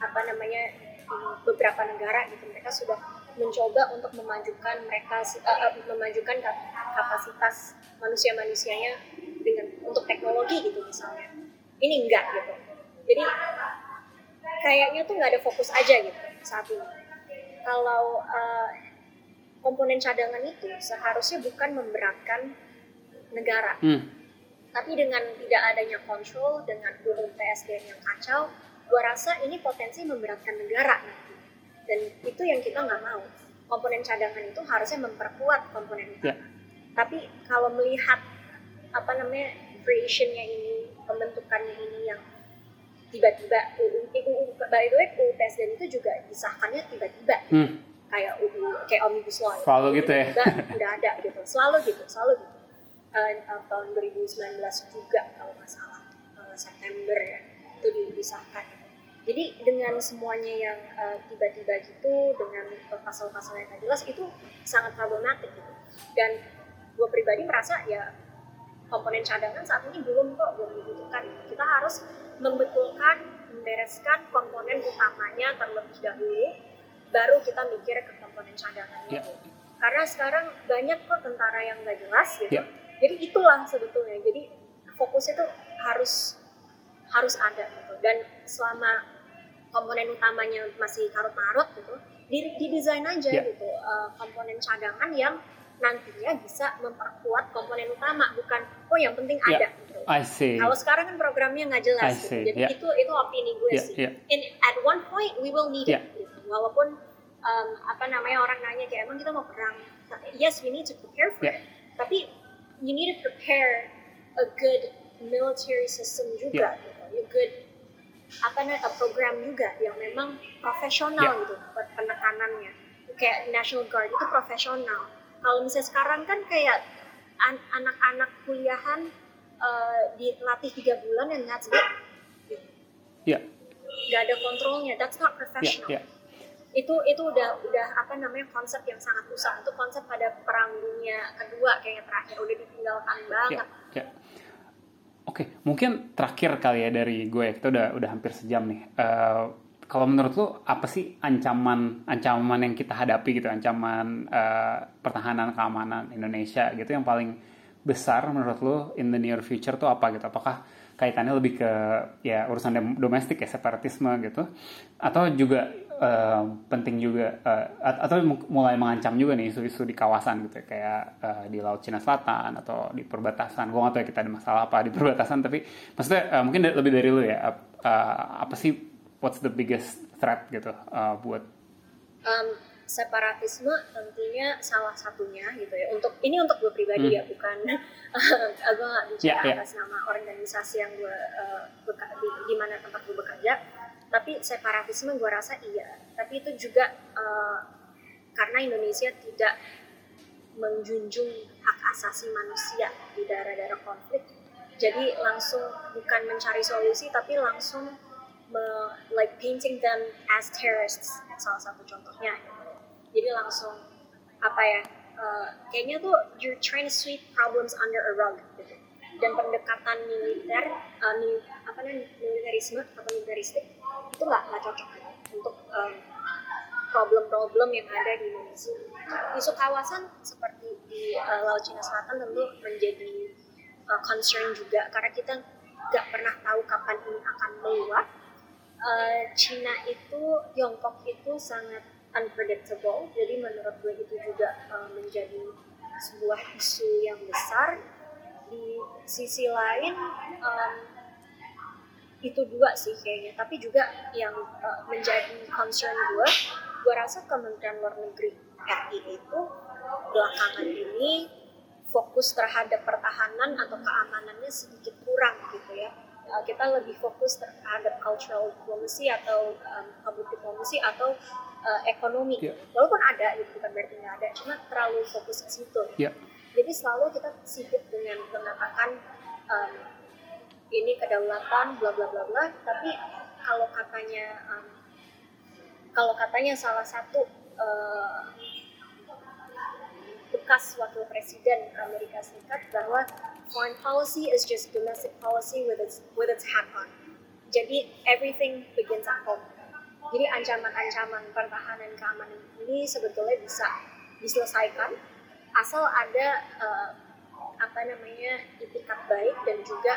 apa namanya di beberapa negara gitu mereka sudah mencoba untuk memajukan mereka eh, memajukan kap- kapasitas manusia-manusianya dengan untuk teknologi gitu misalnya. Ini enggak gitu jadi kayaknya tuh nggak ada fokus aja gitu saat ini kalau eh, komponen cadangan itu seharusnya bukan memberatkan negara hmm. tapi dengan tidak adanya kontrol dengan UU PSDN yang kacau gua rasa ini potensi memberatkan negara nanti dan itu yang kita nggak mau komponen cadangan itu harusnya memperkuat komponen utama. Yeah. Tapi kalau melihat apa namanya creationnya ini, pembentukannya ini yang tiba-tiba UU, UU by the way UU Presiden itu juga disahkannya tiba-tiba. Hmm. Kayak UU kayak omnibus law. Selalu gitu ya. udah ada gitu. Selalu gitu, selalu gitu. Uh, tahun 2019 juga kalau nggak salah uh, September ya itu disahkan jadi dengan semuanya yang uh, tiba-tiba gitu dengan pasal-pasal yang tidak jelas itu sangat problematik gitu dan gue pribadi merasa ya komponen cadangan saat ini belum kok belum dibutuhkan kita harus membetulkan membereskan komponen utamanya terlebih dahulu baru kita mikir ke komponen cadangannya Yeah. karena sekarang banyak kok tentara yang nggak jelas gitu Yeah. jadi itulah sebetulnya jadi fokusnya tuh harus harus ada gitu dan selama komponen utamanya masih karut-marut gitu di didesain aja Yeah. gitu uh, komponen cadangan yang nantinya bisa memperkuat komponen utama bukan oh yang penting Yeah. ada gitu I see. kalau sekarang kan programnya nggak jelas gitu. jadi yeah. itu itu opini gue Yeah, sih yeah. In, at one point we will need Yeah. it gitu. walaupun um, apa namanya orang nanya kayak emang kita mau perang yes we need to prepare for Yeah. it tapi you need to prepare a good military system juga Yeah. gitu. a good apa namanya program juga yang memang profesional Yeah. gitu buat penekanannya kayak National Guard itu profesional kalau misalnya sekarang kan kayak an- anak-anak kuliahan uh, dilatih tiga bulan and that's it Ya, nggak ada kontrolnya. That's not professional. Ya. itu itu udah udah apa namanya konsep yang sangat usang itu konsep pada perang dunia kedua kayaknya terakhir. Udah ditinggalkan banget. Ya. Oke, mungkin terakhir kali ya dari gue, kita udah udah hampir sejam nih. Eh, kalau menurut lu apa sih ancaman ancaman yang kita hadapi gitu, ancaman eh, pertahanan keamanan Indonesia gitu yang paling besar menurut lu in the near future tuh apa gitu? Apakah kaitannya lebih ke ya urusan domestik ya separatisme gitu, atau juga eh, penting juga at- atau mu- mulai mengancam juga nih isu-isu di kawasan gitu ya, kayak eh, di laut Cina Selatan atau di perbatasan. Gue nggak tahu ya kita ada masalah apa di perbatasan, tapi maksudnya eh, mungkin lebih dari lu ya eh, apa sih what's the biggest threat gitu eh, buat um, separatisme tentunya salah satunya gitu ya untuk ini untuk gue pribadi Hmm. ya bukan gue nggak bicara Ya, ya. atas nama organisasi yang gue uh, beka- di, di mana tempat gue bekerja tapi separatisme gue rasa iya tapi itu juga uh, karena Indonesia tidak menjunjung hak asasi manusia di daerah-daerah konflik jadi langsung bukan mencari solusi tapi langsung me- like painting them as terrorists salah satu contohnya gitu. jadi langsung apa ya uh, kayaknya tuh you're trying to sweep problems under a rug gitu dan pendekatan militer uh, mil- apa namanya militerisme atau militeristik itu nggak nggak cocok untuk um, problem-problem yang ada di Indonesia. Isu kawasan seperti di uh, Laut Cina Selatan tentu menjadi uh, concern juga karena kita nggak pernah tahu kapan ini akan meluap. Uh, Cina itu, Tiongkok itu sangat unpredictable, jadi menurut gue itu juga uh, menjadi sebuah isu yang besar. Di sisi lain, um, itu dua sih kayaknya. Tapi juga yang uh, menjadi concern gue gue rasa Kementerian Luar Negeri RI itu belakangan ini fokus terhadap pertahanan atau keamanannya sedikit kurang gitu ya Uh, kita lebih fokus terhadap cultural diplomacy atau um, public diplomacy atau uh, ekonomi. Iya. walaupun ada gitu bukan berarti nggak ada cuma terlalu fokus ke situ. Ya. Jadi selalu kita sibuk dengan mengatakan um, ini kedaulatan bla bla bla bla tapi kalau katanya um, kalau katanya salah satu uh, bekas wakil presiden Amerika Serikat bahwa foreign policy is just domestic policy with its with its hat on. Jadi everything begins at home. Jadi ancaman-ancaman pertahanan keamanan ini sebetulnya bisa diselesaikan asal ada uh, apa namanya itikat baik dan juga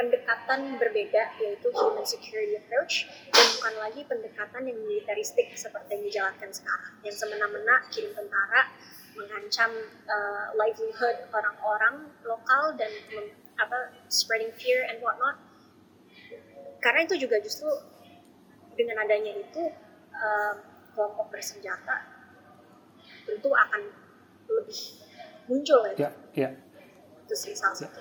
pendekatan berbeda yaitu human security approach dan bukan lagi pendekatan yang militeristik seperti yang dijalankan sekarang yang semena-mena kirim tentara mengancam uh, livelihood orang-orang lokal dan mem- apa spreading fear and whatnot karena itu juga justru dengan adanya itu uh, kelompok bersenjata tentu akan lebih muncul ya. Ya, ya. Itu sih salah satu.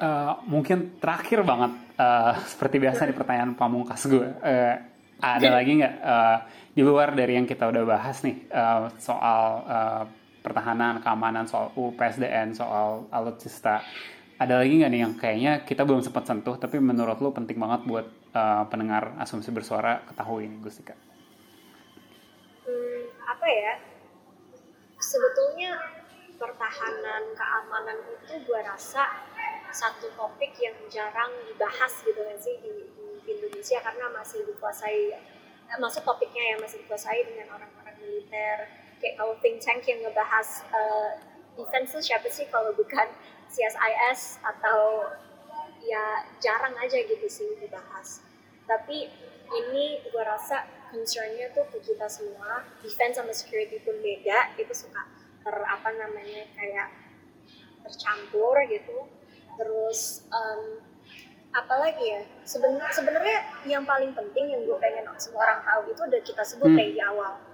Uh, mungkin terakhir banget uh, seperti biasa di pertanyaan pamungkas gue uh, ada lagi nggak uh, di luar dari yang kita udah bahas nih uh, soal uh, pertahanan keamanan soal UPSDN soal alutsista ada lagi nggak nih yang kayaknya kita belum sempat sentuh tapi menurut lo penting banget buat uh, pendengar asumsi bersuara ketahui nih Gustika? Hmm, apa ya? Sebetulnya pertahanan keamanan itu gue rasa satu topik yang jarang dibahas gitu kan sih di, di Indonesia karena masih dikuasai eh, maksud topiknya ya masih dikuasai dengan orang-orang militer kayak kalau think tank yang ngebahas uh, defense siapa sih kalau bukan CSIS atau ya jarang aja gitu sih dibahas. Tapi ini gue rasa concernnya tuh ke kita semua defense sama security pun beda itu suka ter apa namanya kayak tercampur gitu. Terus um, apalagi ya sebenarnya sebenarnya yang paling penting yang gue pengen semua orang tahu itu udah kita sebut hmm. dari awal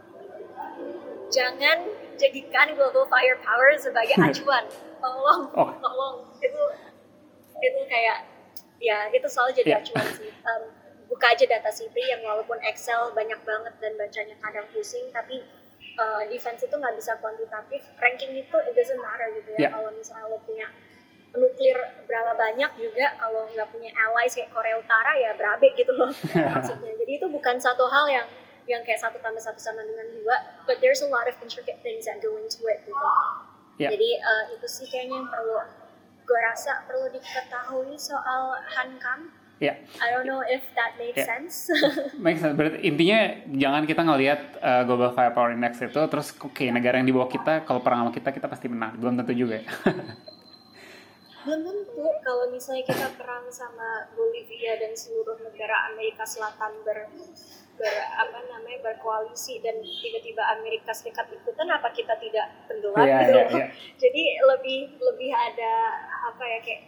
jangan jadikan global firepower sebagai acuan. Tolong oh. tolong. Itu itu kayak ya itu selalu jadi yeah. acuan sih. Um, buka aja data Sipri yang walaupun Excel banyak banget dan bacanya kadang pusing tapi uh, defense itu nggak bisa kuantitatif. Ranking itu it doesn't matter gitu ya. Yeah. kalau misalnya lo punya nuklir berapa banyak juga kalau nggak punya allies kayak Korea Utara ya berabe gitu loh. Maksudnya. Jadi itu bukan satu hal yang yang kayak satu tambah satu sama dengan dua but there's a lot of intricate things that go into it gitu Yeah. Jadi uh, itu sih kayaknya yang perlu gue rasa perlu diketahui soal Hankam. Yeah. I don't know if that makes yeah. sense. makes sense. Berarti intinya jangan kita ngelihat uh, Global Firepower Index itu terus oke okay, negara yang di bawah kita kalau perang sama kita kita pasti menang. Belum tentu juga ya. belum tentu kalau misalnya kita perang sama Bolivia dan seluruh negara Amerika Selatan ber ber apa namanya berkoalisi dan tiba-tiba Amerika Serikat ikutan apa kita tidak tenggelam yeah, gitu yeah, yeah. jadi lebih lebih ada apa ya kayak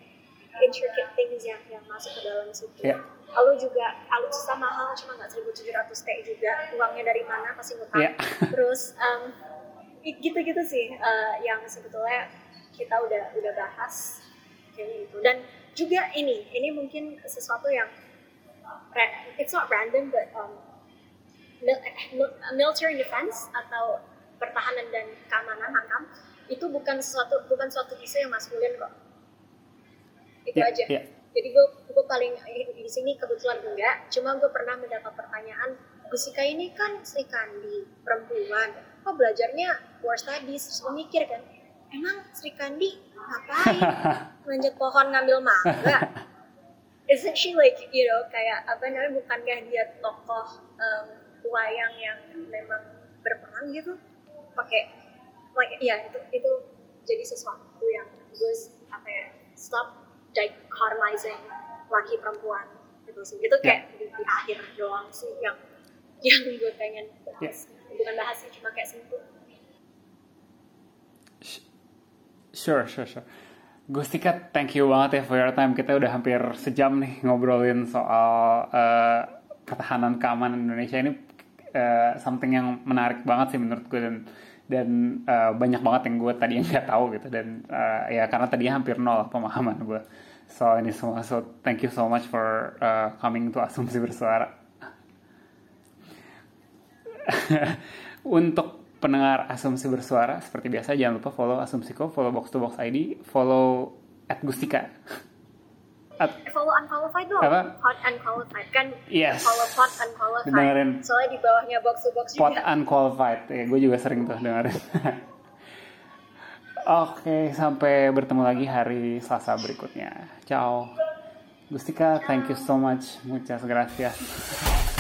intricate things yang yang masuk ke dalam situ yeah. lalu juga alutsista mahal cuma nggak 1700 t juga uangnya dari mana pasti ngutang yeah. terus um, gitu-gitu sih uh, yang sebetulnya kita udah udah bahas kayak gitu. Dan juga ini ini mungkin sesuatu yang it's not random but um, military defense atau pertahanan dan keamanan hakam itu bukan suatu bukan suatu isu yang maskulin kok. Itu yeah, aja. yeah. jadi gue gue paling di sini kebetulan enggak cuma gue pernah mendapat pertanyaan Gusika ini kan Sri Kandi perempuan. Kok belajarnya war studies? Terus mikir kan emang Sri Kandi ngapain? Manjat pohon ngambil mangga? Isn't she like you know kayak apa namanya bukankah dia tokoh um, wayang yang memang berperan gitu? Pakai like ya itu itu jadi sesuatu yang gue apa ya stop dichotomizing laki perempuan. Gitu sih. Itu kayak yeah. di, di akhir doang sih yang yang gue pengen bahas. Yeah. bukan bahas sih cuma kayak sentuh sure sure sure. Gustika, thank you banget ya for your time. Kita udah hampir sejam nih ngobrolin soal uh, pertahanan keamanan Indonesia ini. Uh, something yang menarik banget sih menurut gue dan dan uh, banyak banget yang gue tadi nggak tahu gitu. Dan uh, ya karena tadinya hampir nol pemahaman gue soal ini semua. So thank you so much for uh, coming to asumsi bersuara. Untuk pendengar asumsi bersuara seperti biasa jangan lupa follow asumsiko follow box to box id follow at gustika At, follow unqualified dong. Apa? Hot unqualified kan. Yes. Follow pot unqualified. Dengerin. Soalnya di bawahnya box to box juga. Pot unqualified. Ya, gue juga sering tuh dengerin. Oke, sampai bertemu lagi hari Selasa berikutnya. Ciao. Gustika, thank you so much. Muchas gracias.